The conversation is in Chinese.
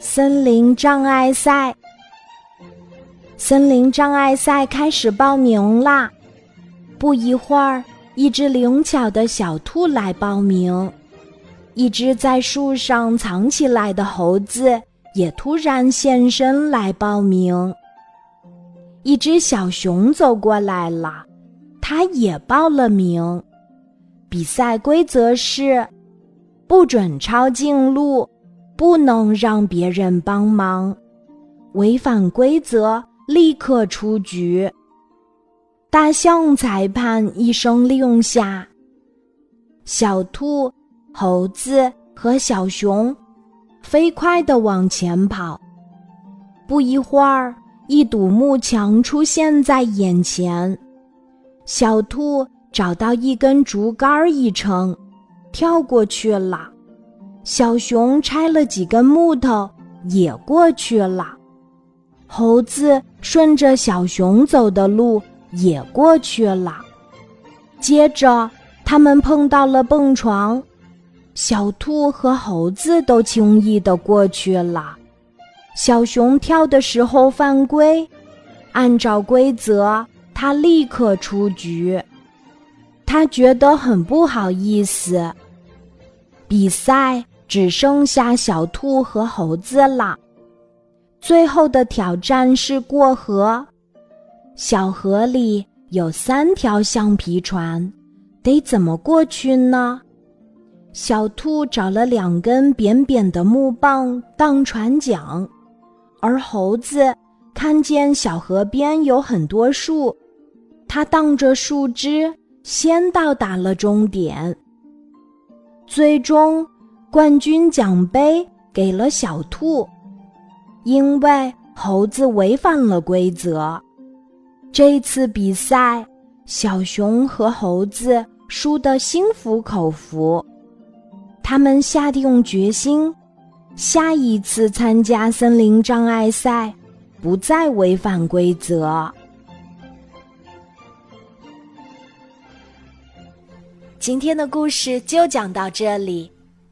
森林障碍赛，森林障碍赛开始报名啦！不一会儿，一只灵巧的小兔来报名，一只在树上藏起来的猴子也突然现身来报名。一只小熊走过来了，它也报了名。比赛规则是：不准抄近路，不能让别人帮忙，违反规则立刻出局。大象裁判一声令下，小兔、猴子和小熊飞快地往前跑。不一会儿，一堵木墙出现在眼前，小兔。找到一根竹竿一撑，跳过去了。小熊拆了几根木头，也过去了。猴子顺着小熊走的路也过去了。接着，他们碰到了蹦床，小兔和猴子都轻易的过去了。小熊跳的时候犯规，按照规则，他立刻出局。他觉得很不好意思。比赛只剩下小兔和猴子了。最后的挑战是过河。小河里有三条橡皮船，得怎么过去呢？小兔找了两根扁扁的木棒当船桨，而猴子看见小河边有很多树，它荡着树枝。先到达了终点，最终冠军奖杯给了小兔，因为猴子违反了规则。这次比赛，小熊和猴子输得心服口服，他们下定决心，下一次参加森林障碍赛，不再违反规则。今天的故事就讲到这里，